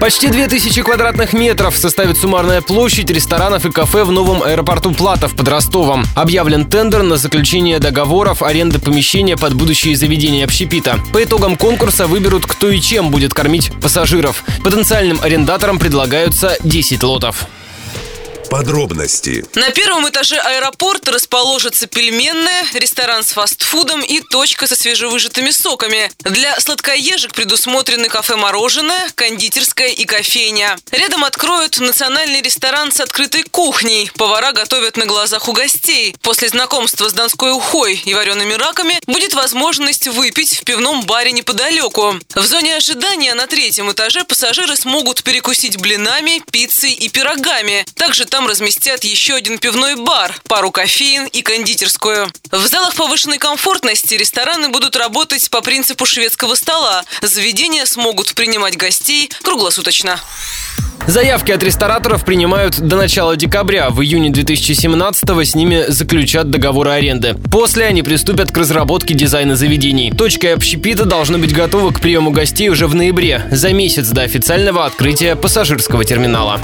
Почти 2000 квадратных метров составит суммарная площадь ресторанов и кафе в новом аэропорту Платов под Ростовом. Объявлен тендер на заключение договоров аренды помещения под будущие заведения общепита. По итогам конкурса выберут, кто и чем будет кормить пассажиров. Потенциальным арендаторам предлагаются 10 лотов. Подробности. На первом этаже аэропорта расположится пельменная, ресторан с фастфудом и точка со свежевыжатыми соками. Для сладкоежек предусмотрены кафе-мороженое, кондитерская и кофейня. Рядом откроют национальный ресторан с открытой кухней. Повара готовят на глазах у гостей. После знакомства с донской ухой и вареными раками будет возможность выпить в пивном баре неподалеку. В зоне ожидания на третьем этаже пассажиры смогут перекусить блинами, пиццей и пирогами. Также там разместят еще один пивной бар, пару кофеин и кондитерскую. В залах повышенной комфортности рестораны будут работать по принципу шведского стола. Заведения смогут принимать гостей круглосуточно. Заявки от рестораторов принимают до начала декабря. В июне 2017 с ними заключат договоры аренды. После они приступят к разработке дизайна заведений. Точка общепита должна быть готова к приему гостей уже в ноябре, за месяц до официального открытия пассажирского терминала.